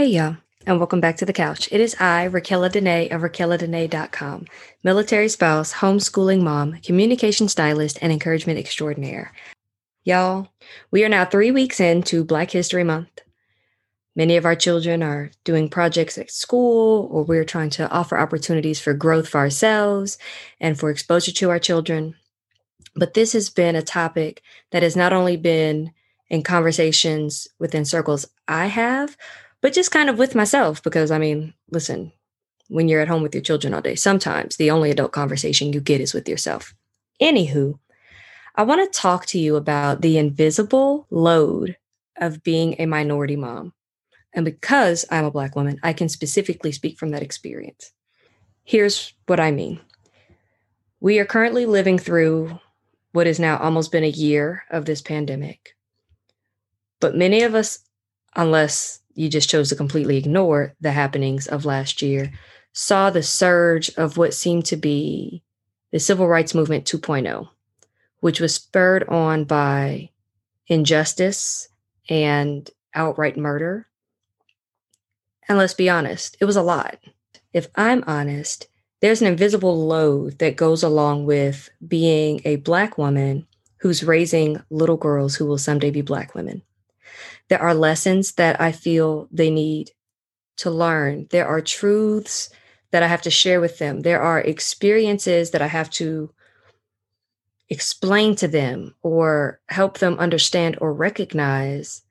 Hey, y'all, and welcome back to the couch. It is I, Raquella Dene of RaquellaDene.com, military spouse, homeschooling mom, communication stylist, and encouragement extraordinaire. Y'all, we are now three weeks into Black History Month. Many of our children are doing projects at school, or we're trying to offer opportunities for growth for ourselves and for exposure to our children. But this has been a topic that has not only been in conversations within circles I have, but just kind of with myself. Because I mean, listen, when you're at home with your children all day, sometimes the only adult conversation you get is with yourself. Anywho, I want to talk to you about the invisible load of being a minority mom. And because I'm a Black woman, I can specifically speak from that experience. Here's what I mean we are currently living through what has now almost been a year of this pandemic. But many of us, unless you just chose to completely ignore the happenings of last year, saw the surge of what seemed to be the civil rights movement 2.0, which was spurred on by injustice and outright murder. And let's be honest, it was a lot. If I'm honest, there's an invisible load that goes along with being a Black woman who's raising little girls who will someday be Black women. There are lessons that I feel they need to learn. There are truths that I have to share with them. There are experiences that I have to explain to them or help them understand or recognize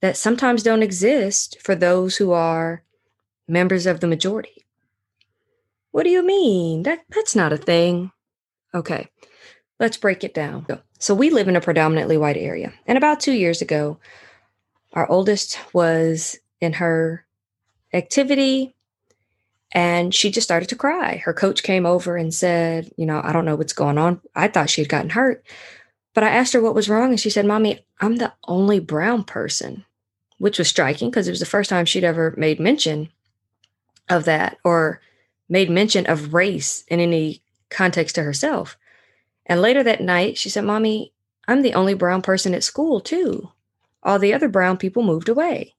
that sometimes don't exist for those who are members of the majority. What do you mean? That that's not a thing. Okay. Let's break it down. So we live in a predominantly white area. And about 2 years ago, our oldest was in her activity and she just started to cry. Her coach came over and said, You know, I don't know what's going on. I thought she had gotten hurt. But I asked her what was wrong. And she said, Mommy, I'm the only brown person, which was striking because it was the first time she'd ever made mention of that or made mention of race in any context to herself. And later that night, she said, Mommy, I'm the only brown person at school, too. All the other brown people moved away.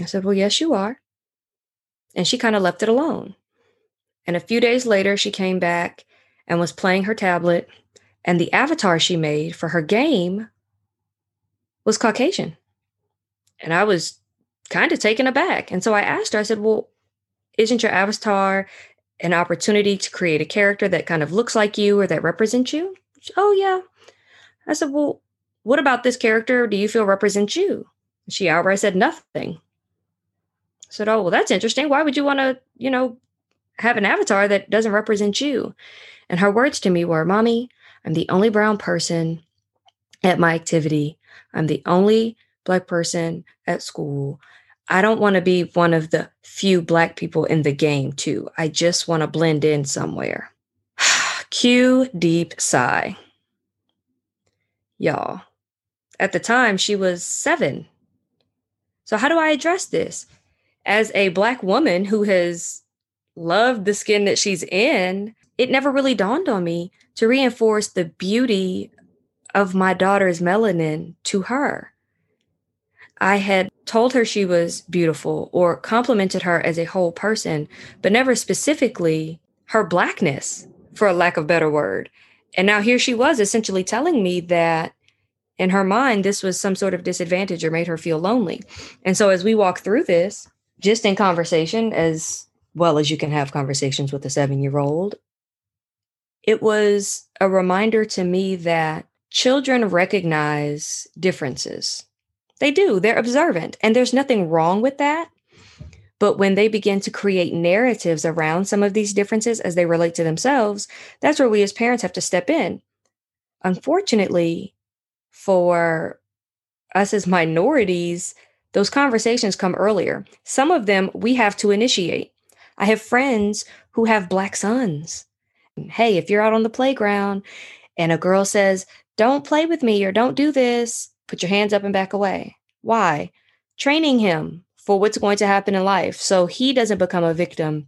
I said, Well, yes, you are. And she kind of left it alone. And a few days later, she came back and was playing her tablet. And the avatar she made for her game was Caucasian. And I was kind of taken aback. And so I asked her, I said, Well, isn't your avatar an opportunity to create a character that kind of looks like you or that represents you? oh, yeah. I said, Well, what about this character do you feel represents you? She outright said nothing. I said, Oh, well, that's interesting. Why would you want to, you know, have an avatar that doesn't represent you? And her words to me were, Mommy, I'm the only brown person at my activity. I'm the only black person at school. I don't want to be one of the few Black people in the game, too. I just want to blend in somewhere. Cue deep sigh. Y'all, at the time, she was seven. So, how do I address this? As a Black woman who has loved the skin that she's in, it never really dawned on me to reinforce the beauty of my daughter's melanin to her. I had told her she was beautiful or complimented her as a whole person, but never specifically her blackness, for a lack of better word. And now here she was essentially telling me that in her mind, this was some sort of disadvantage or made her feel lonely. And so as we walk through this, just in conversation, as well as you can have conversations with a seven year old, it was a reminder to me that children recognize differences they do. They're observant, and there's nothing wrong with that. But when they begin to create narratives around some of these differences as they relate to themselves, that's where we as parents have to step in. Unfortunately, for us as minorities, those conversations come earlier. Some of them we have to initiate. I have friends who have black sons. Hey, if you're out on the playground and a girl says, Don't play with me or don't do this, Put your hands up and back away. Why? Training him for what's going to happen in life so he doesn't become a victim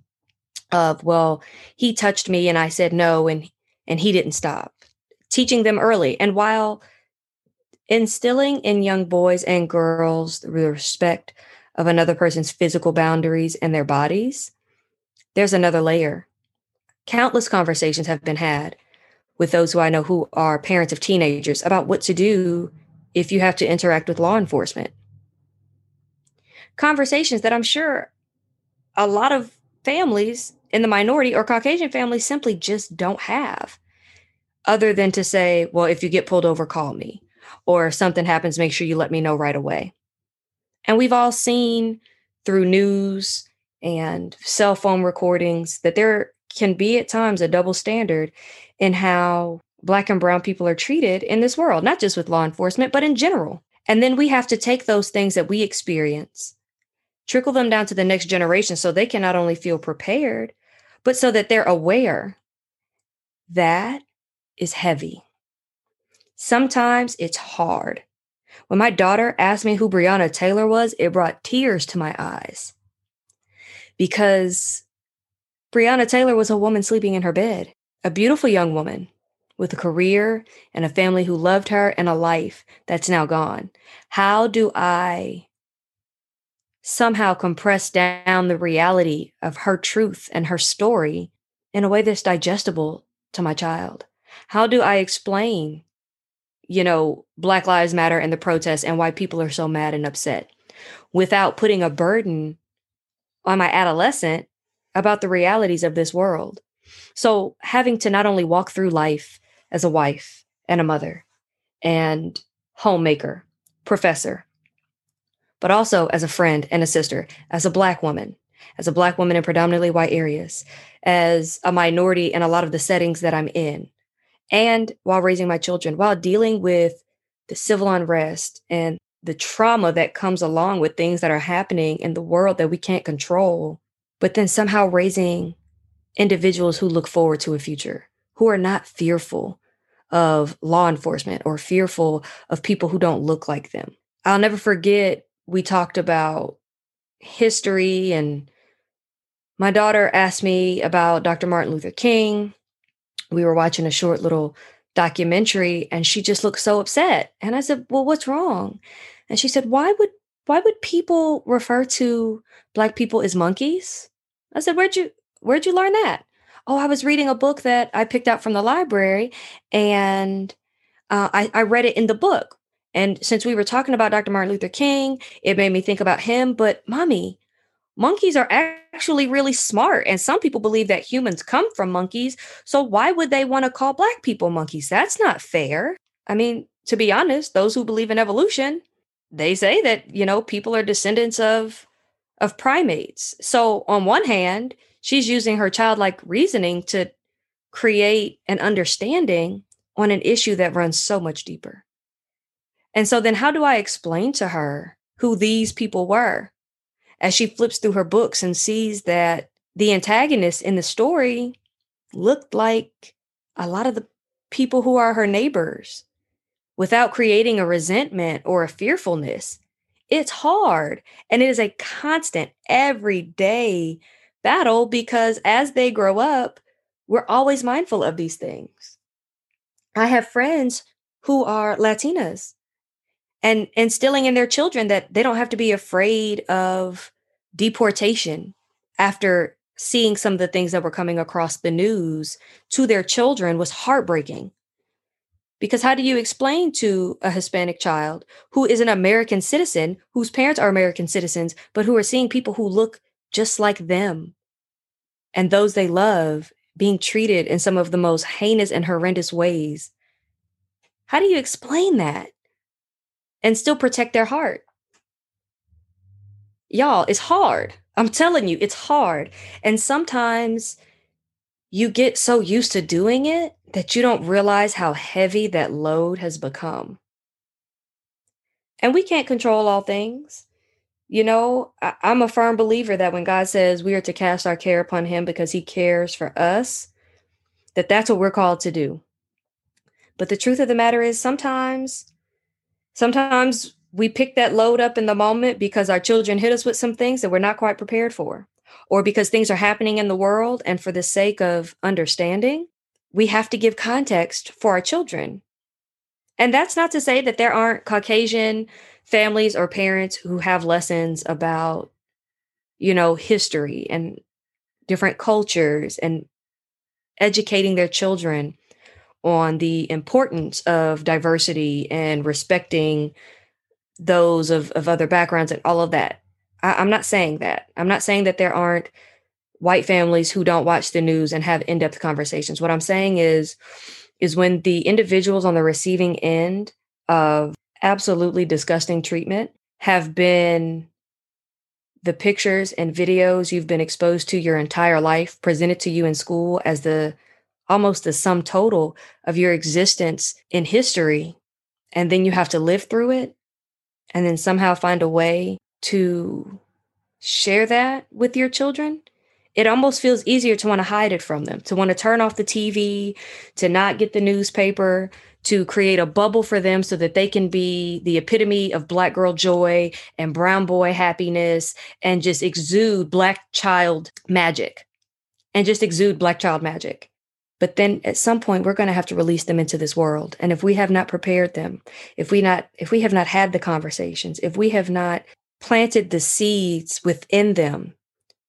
of, well, he touched me and I said no and and he didn't stop. Teaching them early. And while instilling in young boys and girls the respect of another person's physical boundaries and their bodies, there's another layer. Countless conversations have been had with those who I know who are parents of teenagers about what to do if you have to interact with law enforcement. Conversations that I'm sure a lot of families in the minority or Caucasian families simply just don't have, other than to say, well, if you get pulled over, call me. Or if something happens, make sure you let me know right away. And we've all seen through news and cell phone recordings that there can be at times a double standard in how Black and Brown people are treated in this world, not just with law enforcement, but in general. And then we have to take those things that we experience, trickle them down to the next generation so they can not only feel prepared, but so that they're aware. That is heavy. Sometimes it's hard. When my daughter asked me who Breonna Taylor was, it brought tears to my eyes because Breonna Taylor was a woman sleeping in her bed, a beautiful young woman with a career and a family who loved her and a life that's now gone. How do I somehow compress down the reality of her truth and her story in a way that's digestible to my child? How do I explain you know, Black Lives Matter and the protests and why people are so mad and upset without putting a burden on my adolescent about the realities of this world. So having to not only walk through life as a wife and a mother and homemaker, professor, but also as a friend and a sister, as a Black woman, as a Black woman in predominantly white areas, as a minority in a lot of the settings that I'm in, and while raising my children, while dealing with the civil unrest and the trauma that comes along with things that are happening in the world that we can't control, but then somehow raising individuals who look forward to a future, who are not fearful of law enforcement or fearful of people who don't look like them. I'll never forget, we talked about history, and my daughter asked me about Dr. Martin Luther King we were watching a short little documentary and she just looked so upset. And I said, "Well, what's wrong?" And she said, "Why would why would people refer to black people as monkeys?" I said, "Where'd you where'd you learn that?" "Oh, I was reading a book that I picked out from the library and uh, I, I read it in the book. And since we were talking about Dr. Martin Luther King, it made me think about him. But mommy, monkeys are actually really smart. And some people believe that humans come from monkeys. So why would they want to call black people monkeys? That's not fair. I mean, to be honest, those who believe in evolution, they say that, you know, people are descendants of of primates. So on one hand, she's using her childlike reasoning to create an understanding on an issue that runs so much deeper. And so then how do I explain to her who these people were? As she flips through her books and sees that the antagonist in the story looked like a lot of the people who are her neighbors without creating a resentment or a fearfulness. It's hard and it is a constant, everyday battle because as they grow up, we're always mindful of these things. I have friends who are Latinas and instilling in their children that they don't have to be afraid of deportation after seeing some of the things that were coming across the news to their children was heartbreaking. Because how do you explain to a Hispanic child who is an American citizen, whose parents are American citizens, but who are seeing people who look just like them and those they love being treated in some of the most heinous and horrendous ways? How do you explain that and still protect their heart? y'all, it's hard. I'm telling you, it's hard. And sometimes you get so used to doing it that you don't realize how heavy that load has become. And we can't control all things. You know, I- am a firm believer that when God says we are to cast our care upon Him because He cares for us, that that's what we're called to do. But the truth of the matter is sometimes, sometimes we pick that load up in the moment because our children hit us with some things that we're not quite prepared for, or because things are happening in the world. And for the sake of understanding, we have to give context for our children. And that's not to say that there aren't Caucasian families or parents who have lessons about, you know, history and different cultures and educating their children on the importance of diversity and respecting those of, of other backgrounds and all of that. I, I'm not saying that. I'm not saying that there aren't white families who don't watch the news and have in-depth conversations. What I'm saying is is when the individuals on the receiving end of absolutely disgusting treatment have been the pictures and videos you've been exposed to your entire life presented to you in school as the almost the sum total of your existence in history and then you have to live through it and then somehow find a way to share that with your children it almost feels easier to want to hide it from them to want to turn off the tv to not get the newspaper to create a bubble for them so that they can be the epitome of black girl joy and brown boy happiness and just exude black child magic and just exude black child magic. But then at some point we're going to have to release them into this world. And if we have not prepared them, if we not if we have not had the conversations, if we have not planted the seeds within them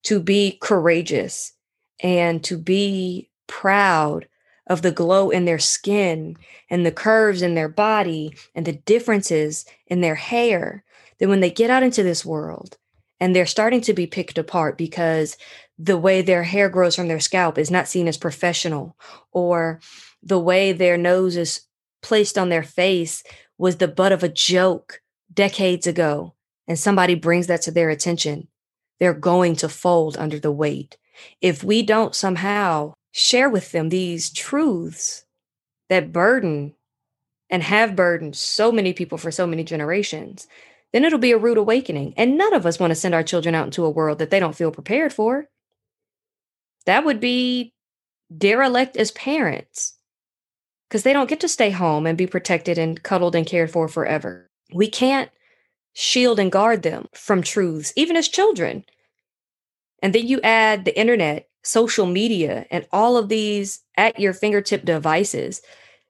to be courageous and to be proud of the glow in their skin and the curves in their body and the differences in their hair, then when they get out into this world and they're starting to be picked apart because the way their hair grows from their scalp is not seen as professional, or the way their nose is placed on their face was the butt of a joke decades ago, and somebody brings that to their attention, they're going to fold under the weight. If we don't somehow share with them these truths that burden and have burdened so many people for so many generations, then it'll be a rude awakening. And none of us want to send our children out into a world that they don't feel prepared for. That would be derelict as parents because they don't get to stay home and be protected and cuddled and cared for forever. We can't shield and guard them from truths, even as children. And then you add the internet social media and all of these at your fingertip devices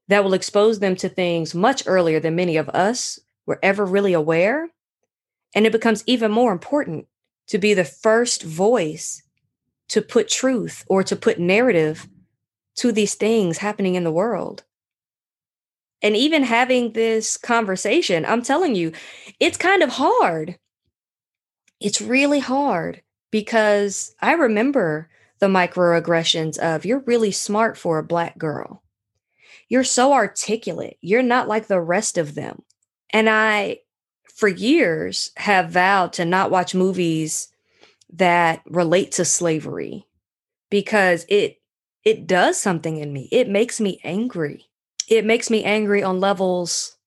that will expose them to things much earlier than many of us were ever really aware. And it becomes even more important to be the first voice to put truth or to put narrative to these things happening in the world. And even having this conversation, I'm telling you, it's kind of hard. It's really hard because I remember the microaggressions of you're really smart for a black girl. You're so articulate. You're not like the rest of them. And I, for years, have vowed to not watch movies that relate to slavery because it it does something in me. It makes me angry. It makes me angry on levels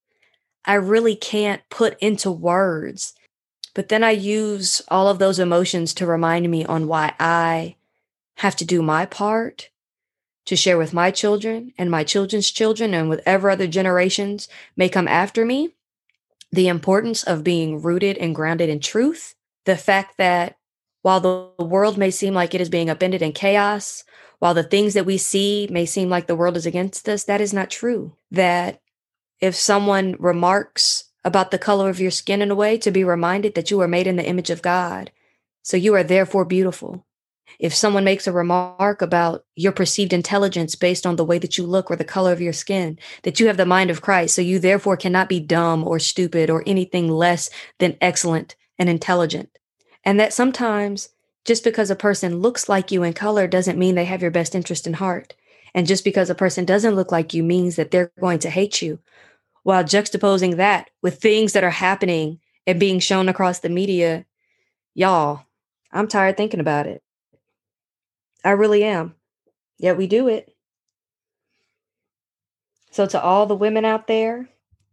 I really can't put into words. But then I use all of those emotions to remind me on why I have to do my part to share with my children and my children's children and whatever other generations may come after me the importance of being rooted and grounded in truth. The fact that while the world may seem like it is being upended in chaos, while the things that we see may seem like the world is against us, that is not true. That if someone remarks about the color of your skin in a way, to be reminded that you are made in the image of God. So you are therefore beautiful if someone makes a remark about your perceived intelligence based on the way that you look or the color of your skin, that you have the mind of Christ, so you therefore cannot be dumb or stupid or anything less than excellent and intelligent. And that sometimes just because a person looks like you in color doesn't mean they have your best interest in heart. And just because a person doesn't look like you means that they're going to hate you. While juxtaposing that with things that are happening and being shown across the media, y'all, I'm tired thinking about it. I really am. Yet we do it. So, to all the women out there,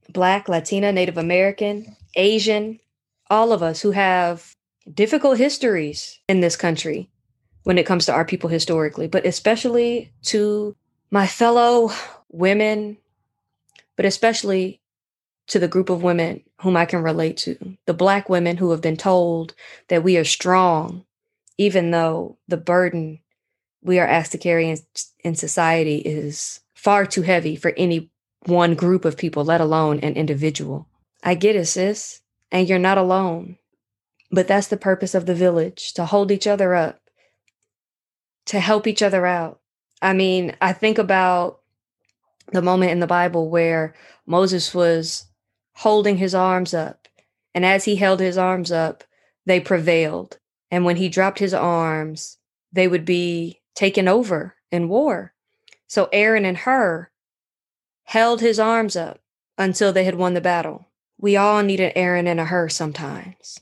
Black, Latina, Native American, Asian, all of us who have difficult histories in this country when it comes to our people historically, but especially to my fellow women, but especially to the group of women whom I can relate to, the Black women who have been told that we are strong, even though the burden we are asked to carry in, in society is far too heavy for any one group of people, let alone an individual. I get it, sis. and you're not alone. But that's the purpose of the village to hold each other up, to help each other out. I mean, I think about the moment in the Bible where Moses was holding his arms up. And as he held his arms up, they prevailed. And when he dropped his arms, they would be taken over in war. So Aaron and Hur held his arms up until they had won the battle. We all need an Aaron and a Hur sometimes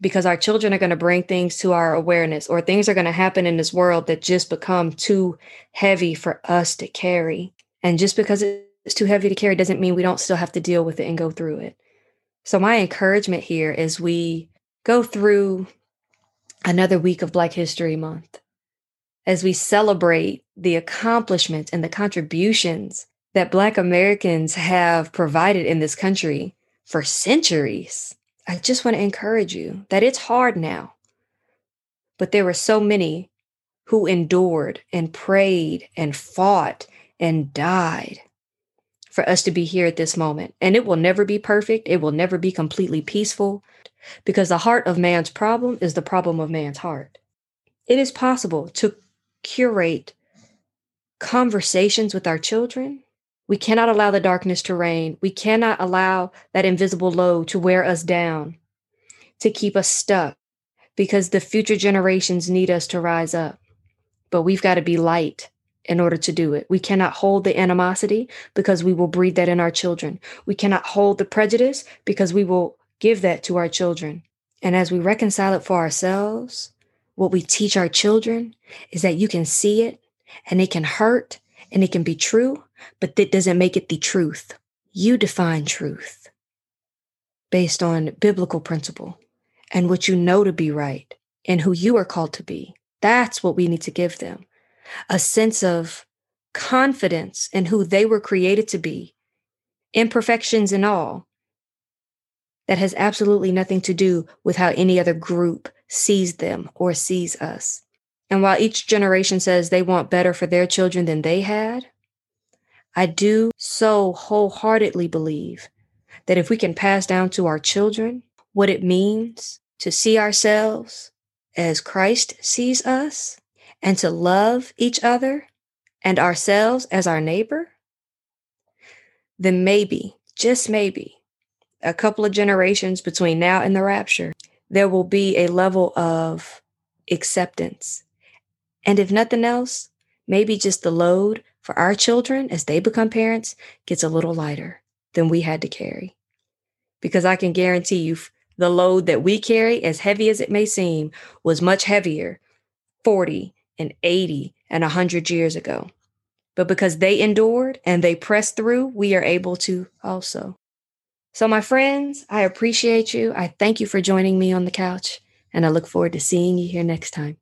because our children are going to bring things to our awareness or things are going to happen in this world that just become too heavy for us to carry. And just because it's too heavy to carry doesn't mean we don't still have to deal with it and go through it. So, my encouragement here is we go through another week of Black History Month as we celebrate the accomplishments and the contributions that Black Americans have provided in this country for centuries. I just want to encourage you that it's hard now, but there were so many who endured and prayed and fought and died for us to be here at this moment. And it will never be perfect, it will never be completely peaceful because the heart of man's problem is the problem of man's heart. It is possible to curate conversations with our children. We cannot allow the darkness to reign. We cannot allow that invisible load to wear us down, to keep us stuck, because the future generations need us to rise up. But we've got to be light in order to do it. We cannot hold the animosity because we will breed that in our children. We cannot hold the prejudice because we will give that to our children. And as we reconcile it for ourselves, what we teach our children is that you can see it and it can hurt and it can be true, but that doesn't make it the truth. You define truth based on biblical principle and what you know to be right and who you are called to be. That's what we need to give them a sense of confidence in who they were created to be, imperfections and all. That has absolutely nothing to do with how any other group sees them or sees us. And while each generation says they want better for their children than they had, I do so wholeheartedly believe that if we can pass down to our children what it means to see ourselves as Christ sees us and to love each other and ourselves as our neighbor, then maybe, just maybe, a couple of generations between now and the rapture, there will be a level of acceptance. And if nothing else, maybe just the load for our children as they become parents gets a little lighter than we had to carry. Because I can guarantee you, the load that we carry, as heavy as it may seem, was much heavier 40 and 80 and 100 years ago. But because they endured and they pressed through, we are able to also. So, my friends, I appreciate you. I thank you for joining me on the couch, and I look forward to seeing you here next time.